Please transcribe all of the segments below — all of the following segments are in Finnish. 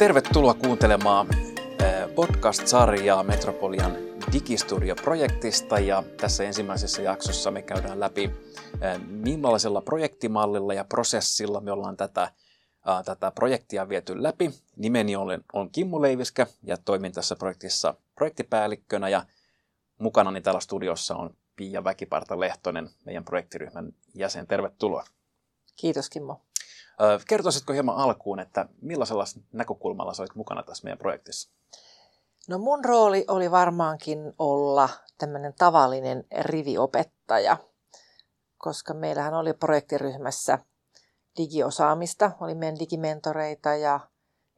Tervetuloa kuuntelemaan podcast-sarjaa Metropolian Digistudio-projektista ja tässä ensimmäisessä jaksossa me käydään läpi millaisella projektimallilla ja prosessilla me ollaan tätä, tätä projektia viety läpi. Nimeni on, on Kimmo Leiviskä ja toimin tässä projektissa projektipäällikkönä ja mukana täällä studiossa on Pia Väkiparta-Lehtonen, meidän projektiryhmän jäsen. Tervetuloa. Kiitos Kimmo. Kertoisitko hieman alkuun, että millaisella näkökulmalla olit mukana tässä meidän projektissa? No mun rooli oli varmaankin olla tämmöinen tavallinen riviopettaja, koska meillähän oli projektiryhmässä digiosaamista, oli meidän digimentoreita ja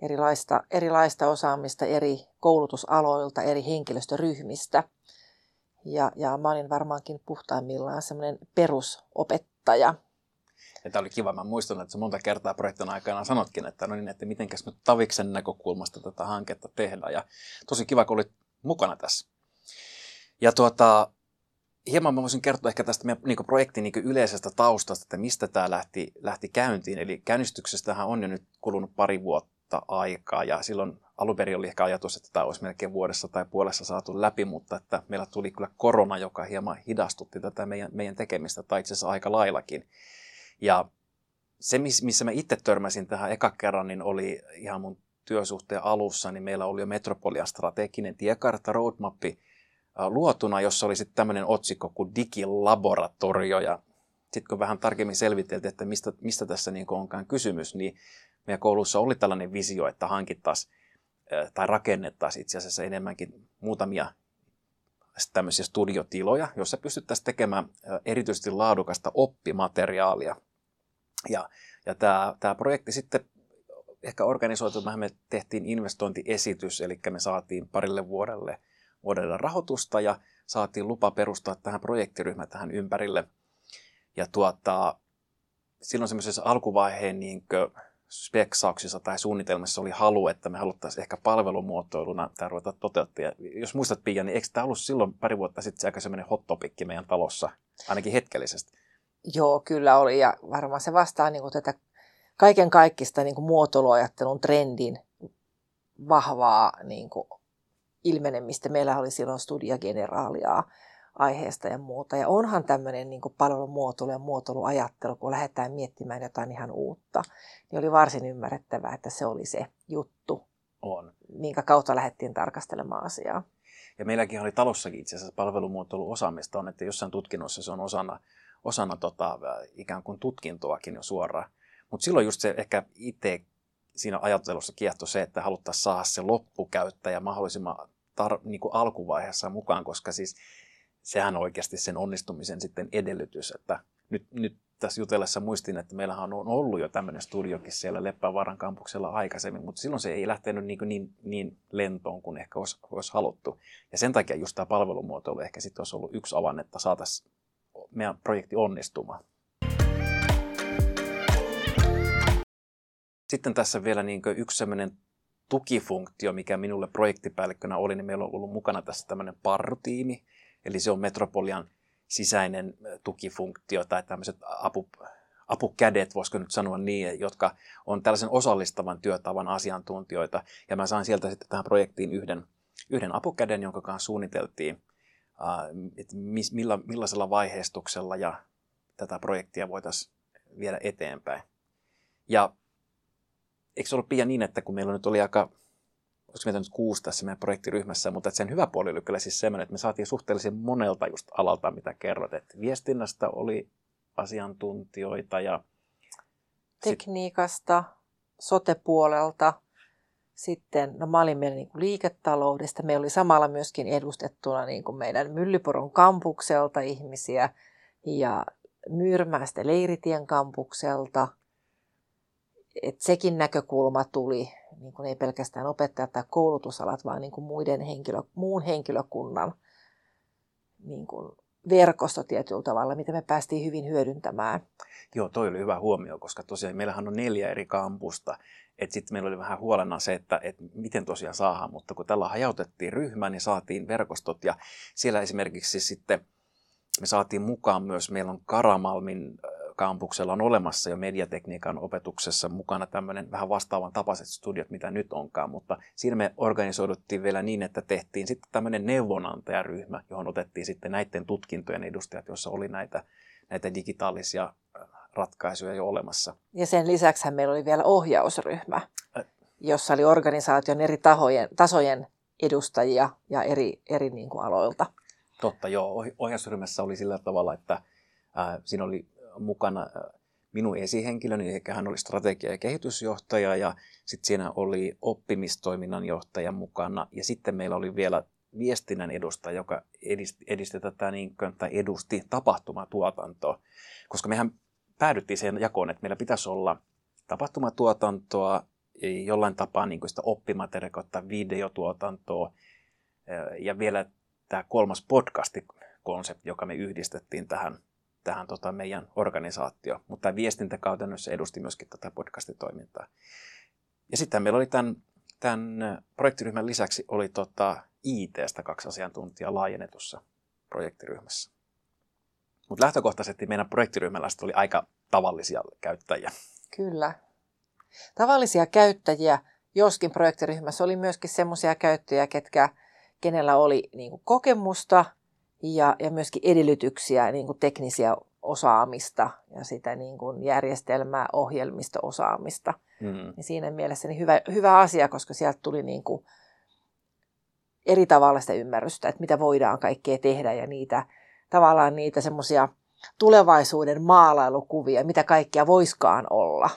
erilaista, erilaista osaamista eri koulutusaloilta, eri henkilöstöryhmistä. Ja, ja mä olin varmaankin puhtaimmillaan semmoinen perusopettaja. Ja tämä oli kiva. Mä muistan, että monta kertaa projektin aikana sanotkin, että no niin, että mitenkäs nyt Taviksen näkökulmasta tätä hanketta tehdään. Ja tosi kiva, kun olit mukana tässä. Ja tuota, hieman mä voisin kertoa ehkä tästä meidän niin projektin niin yleisestä taustasta, että mistä tämä lähti, lähti käyntiin. Eli käynnistyksestähän on jo nyt kulunut pari vuotta aikaa ja silloin alun perin oli ehkä ajatus, että tämä olisi melkein vuodessa tai puolessa saatu läpi, mutta että meillä tuli kyllä korona, joka hieman hidastutti tätä meidän, meidän tekemistä, tai itse asiassa aika laillakin. Ja se, missä mä itse törmäsin tähän eka kerran, niin oli ihan mun työsuhteen alussa, niin meillä oli jo Metropolian strateginen tiekartta, roadmappi luotuna, jossa oli sitten tämmöinen otsikko kuin digilaboratorio. Ja sitten kun vähän tarkemmin selviteltiin, että mistä, mistä tässä niin onkaan kysymys, niin meidän koulussa oli tällainen visio, että hankittaisiin tai rakennettaisiin itse asiassa enemmänkin muutamia tämmöisiä studiotiloja, joissa pystyttäisiin tekemään erityisesti laadukasta oppimateriaalia ja, ja tämä, tämä projekti sitten ehkä organisoitu, me tehtiin investointiesitys, eli me saatiin parille vuodelle, vuodelle rahoitusta ja saatiin lupa perustaa tähän projektiryhmä tähän ympärille. Ja tuota, silloin semmoisessa alkuvaiheen niin speksauksissa tai suunnitelmassa oli halu, että me haluttaisiin ehkä palvelumuotoiluna tämä ruveta toteuttaa. Ja jos muistat Pia, niin eikö tämä ollut silloin pari vuotta sitten aika semmoinen hot meidän talossa, ainakin hetkellisesti? Joo, kyllä oli ja varmaan se vastaa niin kuin tätä kaiken kaikkista niin kuin muotoiluajattelun trendin vahvaa niin kuin ilmenemistä. Meillä oli silloin Studia Generaalia aiheesta ja muuta. Ja onhan tämmöinen niin palvelumuotoilu ja muotoiluajattelu, kun lähdetään miettimään jotain ihan uutta, niin oli varsin ymmärrettävää, että se oli se juttu, on. minkä kautta lähdettiin tarkastelemaan asiaa. Ja meilläkin oli talossakin itse asiassa palvelumuotoiluosaamista on, että jossain tutkinnossa se on osana osana tota, ikään kuin tutkintoakin jo suoraan. Mutta silloin just se ehkä itse siinä ajattelussa kiehtoi se, että haluttaisiin saada se loppukäyttäjä mahdollisimman tar- niin kuin alkuvaiheessa mukaan, koska siis sehän oikeasti sen onnistumisen sitten edellytys, että nyt, nyt tässä jutellessa muistin, että meillähän on ollut jo tämmöinen studiokin siellä Leppävaaran kampuksella aikaisemmin, mutta silloin se ei lähtenyt niin, niin, niin lentoon kuin ehkä olisi, olisi haluttu. Ja sen takia just tämä palvelumuotoilu ehkä sitten olisi ollut yksi avan, että saataisiin meidän projekti onnistumaan. Sitten tässä vielä niin yksi sellainen tukifunktio, mikä minulle projektipäällikkönä oli, niin meillä on ollut mukana tässä tämmöinen parrutiimi, eli se on Metropolian sisäinen tukifunktio tai tämmöiset apu, apukädet, voisiko nyt sanoa niin, jotka on tällaisen osallistavan työtavan asiantuntijoita. Ja mä sain sieltä sitten tähän projektiin yhden, yhden apukäden, jonka kanssa suunniteltiin että millä, millaisella vaiheistuksella ja tätä projektia voitaisiin viedä eteenpäin. Ja eikö se ollut pian niin, että kun meillä nyt oli aika, olisiko meitä nyt kuusi tässä meidän projektiryhmässä, mutta sen hyvä puoli oli kyllä siis semmoinen, että me saatiin suhteellisen monelta just alalta, mitä kerrot, että viestinnästä oli asiantuntijoita ja... Tekniikasta, sotepuolelta, sitten, no mä olin meidän niin kuin liiketaloudesta. Meillä oli samalla myöskin edustettuna niin kuin meidän Myllyporon kampukselta ihmisiä ja Myyrmästä Leiritien kampukselta. Et sekin näkökulma tuli, niin kuin ei pelkästään opettajat tai koulutusalat, vaan niin kuin muiden henkilö, muun henkilökunnan niin kuin verkosto tietyllä tavalla, mitä me päästiin hyvin hyödyntämään. Joo, toi oli hyvä huomio, koska tosiaan meillähän on neljä eri kampusta sitten meillä oli vähän huolena se, että, että miten tosiaan saadaan, mutta kun tällä hajautettiin ryhmää, niin saatiin verkostot ja siellä esimerkiksi sitten me saatiin mukaan myös, meillä on Karamalmin kampuksella on olemassa jo mediatekniikan opetuksessa mukana tämmöinen vähän vastaavan tapaiset studiot, mitä nyt onkaan, mutta siinä me organisoiduttiin vielä niin, että tehtiin sitten tämmöinen neuvonantajaryhmä, johon otettiin sitten näiden tutkintojen edustajat, joissa oli näitä, näitä digitaalisia ratkaisuja jo olemassa. Ja sen lisäksi meillä oli vielä ohjausryhmä, jossa oli organisaation eri tahojen, tasojen edustajia ja eri, eri niin kuin aloilta. Totta, joo. Ohjausryhmässä oli sillä tavalla, että ää, siinä oli mukana minun esihenkilöni, eli hän oli strategia- ja kehitysjohtaja, ja sitten siinä oli oppimistoiminnan johtaja mukana, ja sitten meillä oli vielä viestinnän edustaja, joka edisti, edisti tätä niin kuin, tai edusti tapahtumatuotantoa, koska mehän päädyttiin siihen jakoon, että meillä pitäisi olla tapahtumatuotantoa, jollain tapaa niin kuin sitä oppimateriaalia, videotuotantoa, ja vielä tämä kolmas podcastikonsepti, joka me yhdistettiin tähän tähän tota, meidän organisaatio, mutta tämä viestintä käytännössä edusti myöskin tätä podcastitoimintaa. Ja sitten meillä oli tämän, tämän projektiryhmän lisäksi oli tota ITstä kaksi asiantuntijaa laajennetussa projektiryhmässä. Mutta lähtökohtaisesti meidän projektiryhmällä oli aika tavallisia käyttäjiä. Kyllä. Tavallisia käyttäjiä, joskin projektiryhmässä oli myöskin sellaisia käyttäjiä, ketkä, kenellä oli niin kuin, kokemusta – ja, ja myöskin edellytyksiä, niin kuin teknisiä osaamista ja sitä niin kuin järjestelmää, ohjelmisto-osaamista. Mm. Ja siinä mielessä niin hyvä, hyvä asia, koska sieltä tuli niin kuin eri tavalla sitä ymmärrystä, että mitä voidaan kaikkea tehdä ja niitä tavallaan niitä semmoisia tulevaisuuden maalailukuvia, mitä kaikkia voiskaan olla,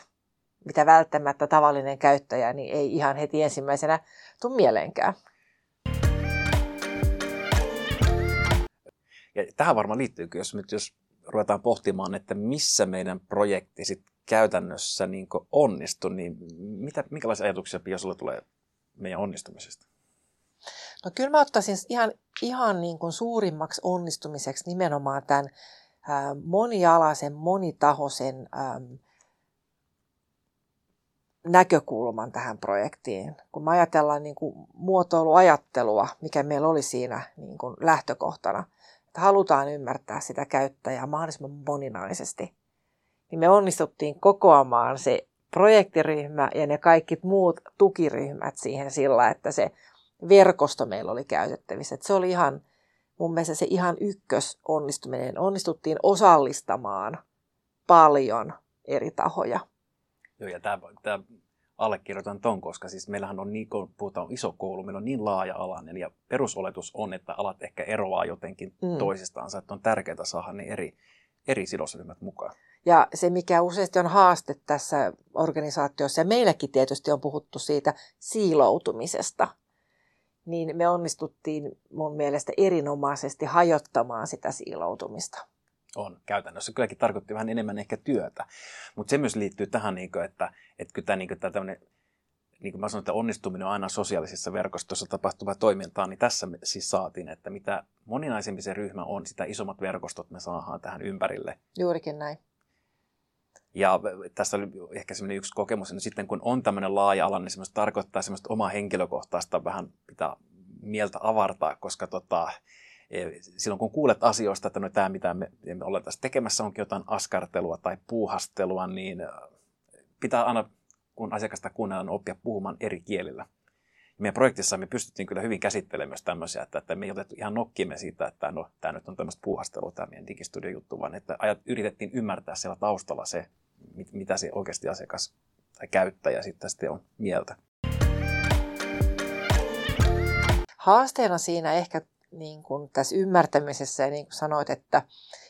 mitä välttämättä tavallinen käyttäjä niin ei ihan heti ensimmäisenä tule mieleenkään. Tähän varmaan liittyy, jos nyt jos ruvetaan pohtimaan, että missä meidän projekti sit käytännössä niin onnistui, niin mitä, minkälaisia ajatuksia Pia sulle tulee meidän onnistumisesta? No kyllä mä ottaisin ihan, ihan niin kuin suurimmaksi onnistumiseksi nimenomaan tämän ää, monialaisen, monitahoisen ää, näkökulman tähän projektiin. Kun me ajatellaan niin kuin muotoiluajattelua, mikä meillä oli siinä niin kuin lähtökohtana, että halutaan ymmärtää sitä käyttäjää mahdollisimman moninaisesti, niin me onnistuttiin kokoamaan se projektiryhmä ja ne kaikki muut tukiryhmät siihen sillä, että se verkosto meillä oli käytettävissä. Että se oli ihan, mun mielestä se ihan ykkös onnistuminen. Onnistuttiin osallistamaan paljon eri tahoja. Joo, ja tämä, tämä allekirjoitan ton, koska siis meillähän on niin, kun puhutaan iso koulu, meillä on niin laaja-alainen ja perusoletus on, että alat ehkä eroaa jotenkin mm. toisistaansa, että on tärkeää saada ne eri, eri sidosryhmät mukaan. Ja se, mikä useasti on haaste tässä organisaatiossa, ja meilläkin tietysti on puhuttu siitä siiloutumisesta, niin me onnistuttiin mun mielestä erinomaisesti hajottamaan sitä siiloutumista on käytännössä. Kylläkin tarkoitti vähän enemmän ehkä työtä. Mutta se myös liittyy tähän, niin kuin, että, että kyllä tämä, niin kuin, tämä niin kuin mä sanoin, että onnistuminen on aina sosiaalisissa verkostossa tapahtuva toimintaa, niin tässä me siis saatiin, että mitä moninaisempi se ryhmä on, sitä isommat verkostot me saadaan tähän ympärille. Juurikin näin. Ja tässä oli ehkä semmoinen yksi kokemus, että sitten kun on tämmöinen laaja-ala, niin semmoista tarkoittaa semmoista omaa henkilökohtaista vähän pitää mieltä avartaa, koska tota, silloin kun kuulet asioista, että no tämä mitä me, me ollaan tässä tekemässä onkin jotain askartelua tai puuhastelua, niin pitää aina, kun asiakasta kuunnellaan, oppia puhumaan eri kielillä. Meidän projektissa me pystyttiin kyllä hyvin käsittelemään myös tämmöisiä, että, että me ei otettu ihan nokkimme siitä, että no, tämä nyt on tämmöistä puuhastelua, tämä meidän digistudio-juttu, vaan että ajat, yritettiin ymmärtää siellä taustalla se, mit, mitä se oikeasti asiakas tai käyttäjä sitten, sitten on mieltä. Haasteena siinä ehkä niin kuin tässä ymmärtämisessä ja niin kuin sanoit, että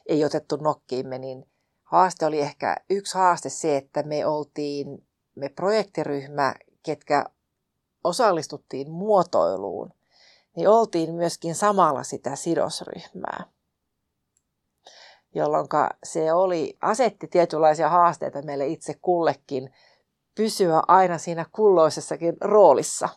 ei otettu nokkiimme, niin haaste oli ehkä yksi haaste se, että me oltiin, me projektiryhmä, ketkä osallistuttiin muotoiluun, niin oltiin myöskin samalla sitä sidosryhmää. Jolloin se oli, asetti tietynlaisia haasteita meille itse kullekin pysyä aina siinä kulloisessakin roolissa.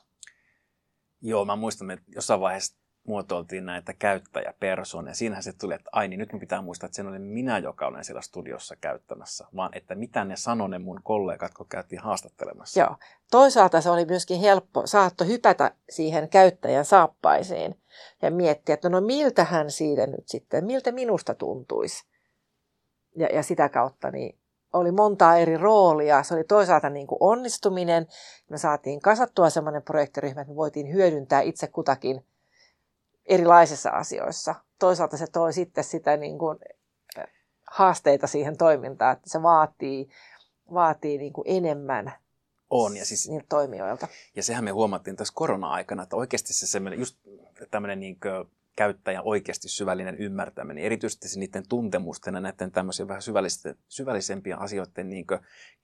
Joo, mä muistan, että jossain vaiheessa muotoiltiin näitä käyttäjäpersoneja. Siinähän se tuli, että ai niin nyt mun pitää muistaa, että se oli minä, joka olen siellä studiossa käyttämässä, vaan että mitä ne sanoi ne mun kollegat, kun käytiin haastattelemassa. Joo. Toisaalta se oli myöskin helppo, saatto hypätä siihen käyttäjän saappaisiin ja miettiä, että no miltä hän siitä nyt sitten, miltä minusta tuntuisi. ja, ja sitä kautta niin oli montaa eri roolia. Se oli toisaalta niin kuin onnistuminen. Me saatiin kasattua semmoinen projektiryhmä, että me voitiin hyödyntää itse kutakin erilaisissa asioissa. Toisaalta se toi sitten sitä niin kuin haasteita siihen toimintaan, että se vaatii, vaatii niin kuin enemmän on. Ja, siis, niiltä toimijoilta. ja sehän me huomattiin tässä korona-aikana, että oikeasti se semmoinen, just tämmöinen niin käyttäjän oikeasti syvällinen ymmärtäminen, erityisesti se niiden tuntemusten ja näiden tämmöisiä vähän syvällisempien asioiden niin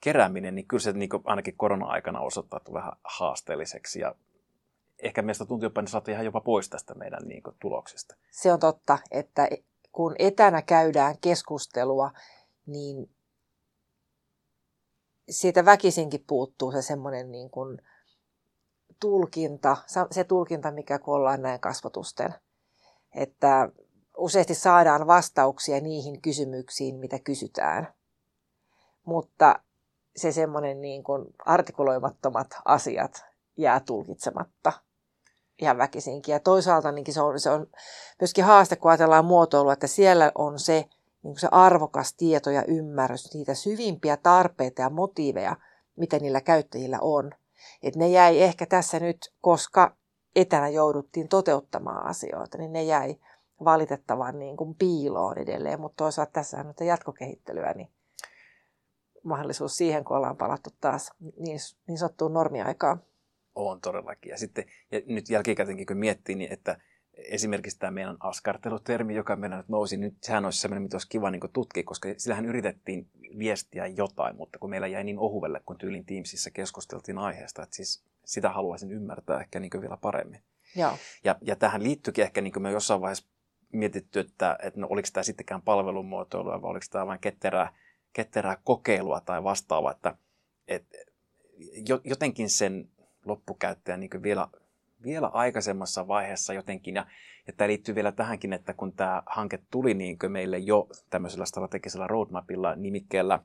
kerääminen, niin kyllä se niin ainakin korona-aikana osoittautui vähän haasteelliseksi ja ehkä meistä tuntuu jopa, että ne ihan jopa pois tästä meidän niin tuloksesta. Se on totta, että kun etänä käydään keskustelua, niin siitä väkisinkin puuttuu se semmoinen niin kuin tulkinta, se tulkinta, mikä kun ollaan näin kasvatusten. Että useasti saadaan vastauksia niihin kysymyksiin, mitä kysytään. Mutta se semmoinen niin kuin artikuloimattomat asiat jää tulkitsematta ihan väkisinkin. Ja toisaalta niin se, on, se on myöskin haaste, kun ajatellaan muotoilua, että siellä on se, niin se arvokas tieto ja ymmärrys, niitä syvimpiä tarpeita ja motiiveja, mitä niillä käyttäjillä on. Et ne jäi ehkä tässä nyt, koska etänä jouduttiin toteuttamaan asioita, niin ne jäi valitettavan niin kuin piiloon edelleen. Mutta toisaalta tässä on jatkokehittelyä, niin mahdollisuus siihen, kun ollaan palattu taas niin, niin sanottuun normiaikaan. On todellakin. Ja sitten ja nyt jälkikäteenkin kun miettii, niin että esimerkiksi tämä meidän askartelutermi, joka meidän nyt nousi, nyt sehän olisi sellainen, mitä olisi kiva niin tutkia, koska sillähän yritettiin viestiä jotain, mutta kun meillä jäi niin ohuvelle, kun tyylin Teamsissa keskusteltiin aiheesta, että siis sitä haluaisin ymmärtää ehkä niin vielä paremmin. Joo. Ja, ja tähän liittyykin ehkä niin me jossain vaiheessa mietitty, että, että no, oliko tämä sittenkään palvelumuotoilua vai oliko tämä vain ketterää, ketterää kokeilua tai vastaavaa, että, että jotenkin sen loppukäyttäjän niin vielä, vielä aikaisemmassa vaiheessa jotenkin. Ja, ja tämä liittyy vielä tähänkin, että kun tämä hanke tuli niin meille jo tämmöisellä strategisella roadmapilla nimikkeellä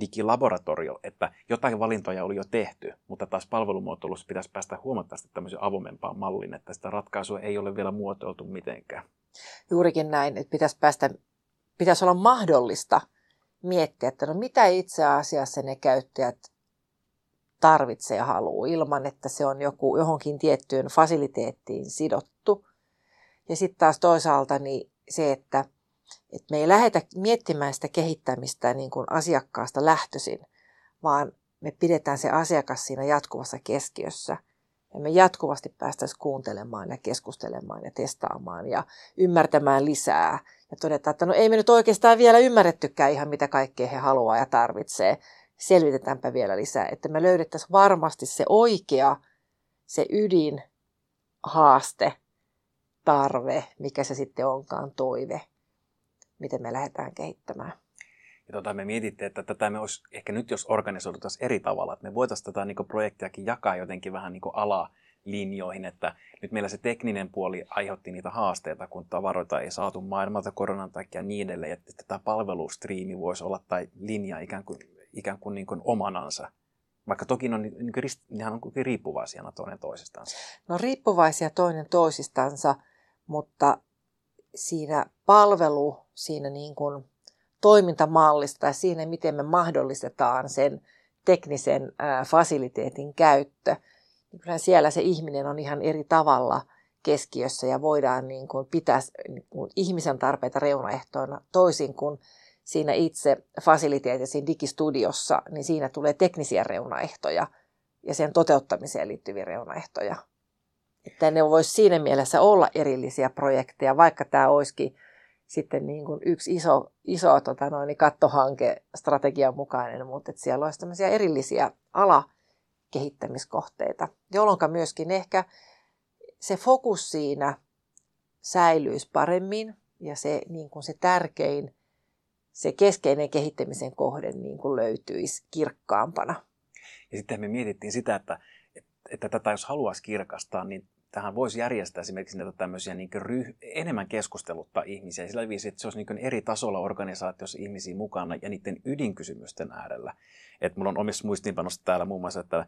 digilaboratorio, että jotain valintoja oli jo tehty, mutta taas palvelumuotoilussa pitäisi päästä huomattavasti tämmöisen avoimempaan malliin, että sitä ratkaisua ei ole vielä muotoiltu mitenkään. Juurikin näin, että pitäisi, päästä, pitäisi olla mahdollista miettiä, että no mitä itse asiassa ne käyttäjät tarvitsee ja haluaa ilman, että se on joku johonkin tiettyyn fasiliteettiin sidottu. Ja sitten taas toisaalta niin se, että, että me ei lähdetä miettimään sitä kehittämistä niin kuin asiakkaasta lähtöisin, vaan me pidetään se asiakas siinä jatkuvassa keskiössä. Ja me jatkuvasti päästäisiin kuuntelemaan ja keskustelemaan ja testaamaan ja ymmärtämään lisää. Ja todetaan, että no ei me nyt oikeastaan vielä ymmärrettykään ihan mitä kaikkea he haluaa ja tarvitsee selvitetäänpä vielä lisää, että me löydettäisiin varmasti se oikea, se ydin, haaste, tarve, mikä se sitten onkaan toive, miten me lähdetään kehittämään. Ja tota, me mietittiin, että tätä me olisi ehkä nyt, jos organisoidutaisiin eri tavalla, että me voitaisiin tätä niin projektiakin jakaa jotenkin vähän niin alalinjoihin, että nyt meillä se tekninen puoli aiheutti niitä haasteita, kun tavaroita ei saatu maailmalta koronan takia niin edelleen, että tämä palvelustriimi voisi olla tai linja ikään kuin ikään kuin, niin kuin omanansa? Vaikka toki on, niin kuin, nehän on riippuvaisia toinen toisistansa. No riippuvaisia toinen toisistansa, mutta siinä palvelu, siinä niin kuin toimintamallista tai siinä, miten me mahdollistetaan sen teknisen ää, fasiliteetin käyttö, niin kyllä siellä se ihminen on ihan eri tavalla keskiössä ja voidaan niin kuin pitää niin kuin ihmisen tarpeita reunaehtoina toisin kuin siinä itse fasiliteetissa, siinä digistudiossa, niin siinä tulee teknisiä reunaehtoja ja sen toteuttamiseen liittyviä reunaehtoja. Että ne voisi siinä mielessä olla erillisiä projekteja, vaikka tämä olisikin sitten niin kuin yksi iso, iso tota noin, niin kattohanke strategian mukainen, mutta että siellä olisi tämmöisiä erillisiä alakehittämiskohteita, jolloin myöskin ehkä se fokus siinä säilyisi paremmin ja se, niin kuin se tärkein se keskeinen kehittämisen kohde niin kuin löytyisi kirkkaampana. Ja sitten me mietittiin sitä, että, että tätä jos haluaisi kirkastaa, niin tähän voisi järjestää esimerkiksi näitä tämmöisiä niin ryh- enemmän keskustelutta ihmisiä sillä viisi, että se olisi niin eri tasolla organisaatiossa ihmisiä mukana ja niiden ydinkysymysten äärellä. Et mulla on omissa muistiinpanossa täällä muun muassa, että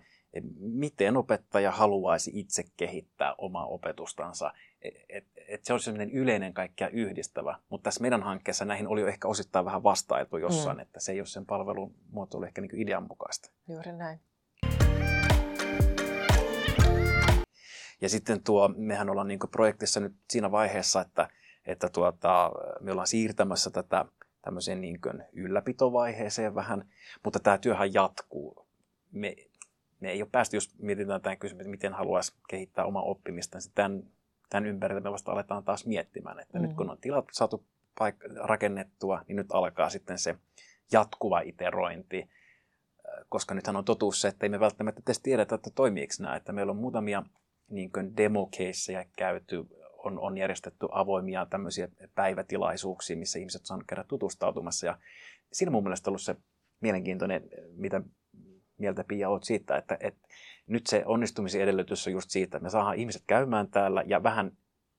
miten opettaja haluaisi itse kehittää omaa opetustansa. Et, et, et se olisi sellainen yleinen kaikkea yhdistävä, mutta tässä meidän hankkeessa näihin oli jo ehkä osittain vähän vastailtu jossain, mm. että se ei ole sen palvelun muotoilu ehkä niin idean mukaista. Juuri näin. Ja sitten tuo, mehän ollaan niin projektissa nyt siinä vaiheessa, että, että tuota, me ollaan siirtämässä tätä tämmöiseen niin ylläpitovaiheeseen vähän, mutta tämä työhän jatkuu. Me, me ei ole päästy, jos mietitään tämä kysymys, että miten haluaisi kehittää omaa oppimista, niin tämän, tämän ympärillä me vasta aletaan taas miettimään, että mm-hmm. nyt kun on tilat saatu paik- rakennettua, niin nyt alkaa sitten se jatkuva iterointi, koska nythän on totuus se, että ei me välttämättä edes tiedetä, että toimiiko nämä, että meillä on muutamia niin demokeisseja käyty, on, on järjestetty avoimia tämmöisiä päivätilaisuuksia, missä ihmiset saavat käydä tutustautumassa. Ja siinä mun mielestä ollut se mielenkiintoinen, mitä mieltä Pia olet siitä, että, että nyt se onnistumisen edellytys on just siitä, että me saadaan ihmiset käymään täällä ja vähän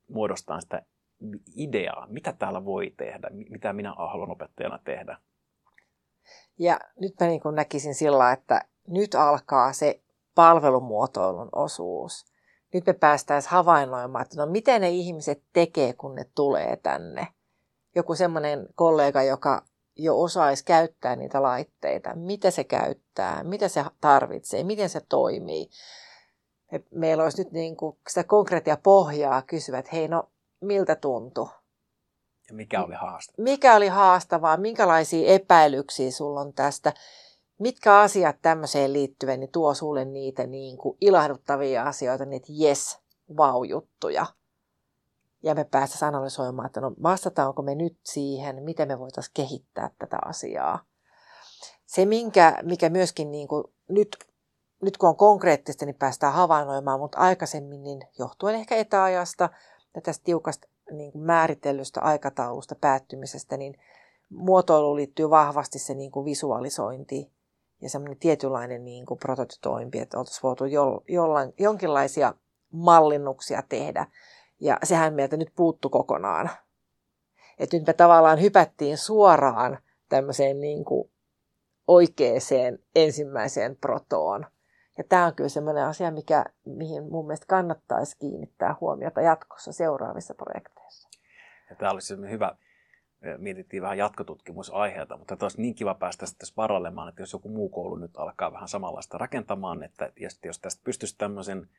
muodostaa sitä ideaa, mitä täällä voi tehdä, mitä minä haluan opettajana tehdä. Ja nyt mä niin näkisin sillä, että nyt alkaa se palvelumuotoilun osuus nyt me päästäisiin havainnoimaan, että no miten ne ihmiset tekee, kun ne tulee tänne. Joku semmoinen kollega, joka jo osaisi käyttää niitä laitteita, mitä se käyttää, mitä se tarvitsee, miten se toimii. Meillä olisi nyt niin kuin sitä konkreettia pohjaa kysyvät, että hei no miltä tuntui? Ja mikä oli haastavaa? Mikä oli haastavaa? Minkälaisia epäilyksiä sulla on tästä? Mitkä asiat tämmöiseen liittyvän niin tuo sulle niitä niin kuin ilahduttavia asioita, niitä yes, wow-juttuja. Ja me päästäisiin analysoimaan, että no vastataanko me nyt siihen, miten me voitaisiin kehittää tätä asiaa. Se, minkä, mikä myöskin niin kuin nyt, nyt kun on konkreettista, niin päästään havainnoimaan, mutta aikaisemmin niin johtuen ehkä etäajasta ja tästä tiukasta niin kuin määritellystä aikataulusta päättymisestä, niin muotoiluun liittyy vahvasti se niin kuin visualisointi ja semmoinen tietynlainen niin kuin prototytoimpi, että oltaisiin voitu jo, jollain, jonkinlaisia mallinnuksia tehdä. Ja sehän meiltä nyt puuttu kokonaan. Että nyt me tavallaan hypättiin suoraan tämmöiseen niin kuin oikeeseen ensimmäiseen protoon. Ja tämä on kyllä semmoinen asia, mikä, mihin mun mielestä kannattaisi kiinnittää huomiota jatkossa seuraavissa projekteissa. Ja tämä olisi hyvä, mietittiin vähän jatkotutkimusaiheita, mutta olisi niin kiva päästä sitten parallemaan, että jos joku muu koulu nyt alkaa vähän samanlaista rakentamaan, että jos tästä pystyisi tämmöisen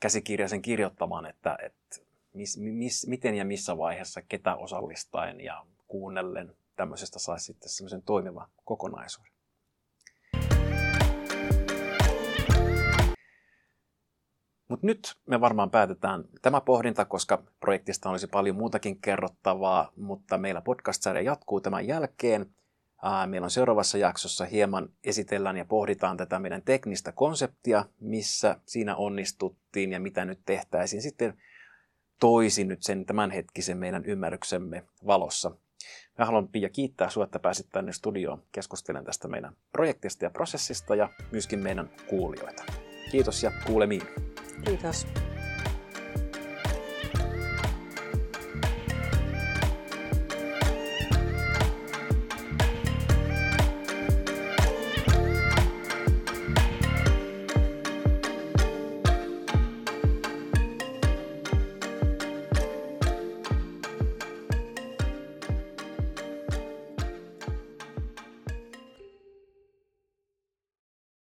käsikirjaisen kirjoittamaan, että, että mis, mis, miten ja missä vaiheessa ketä osallistaen ja kuunnellen tämmöisestä saisi sitten semmoisen toimivan kokonaisuuden. Mutta nyt me varmaan päätetään tämä pohdinta, koska projektista olisi paljon muutakin kerrottavaa, mutta meillä podcast-sarja jatkuu tämän jälkeen. Meillä on seuraavassa jaksossa hieman esitellään ja pohditaan tätä meidän teknistä konseptia, missä siinä onnistuttiin ja mitä nyt tehtäisiin sitten toisin nyt sen tämänhetkisen meidän ymmärryksemme valossa. Mä haluan Pia kiittää sinua, että pääsit tänne studioon keskustelemaan tästä meidän projektista ja prosessista ja myöskin meidän kuulijoita. Kiitos ja kuulemiin. Kiitos.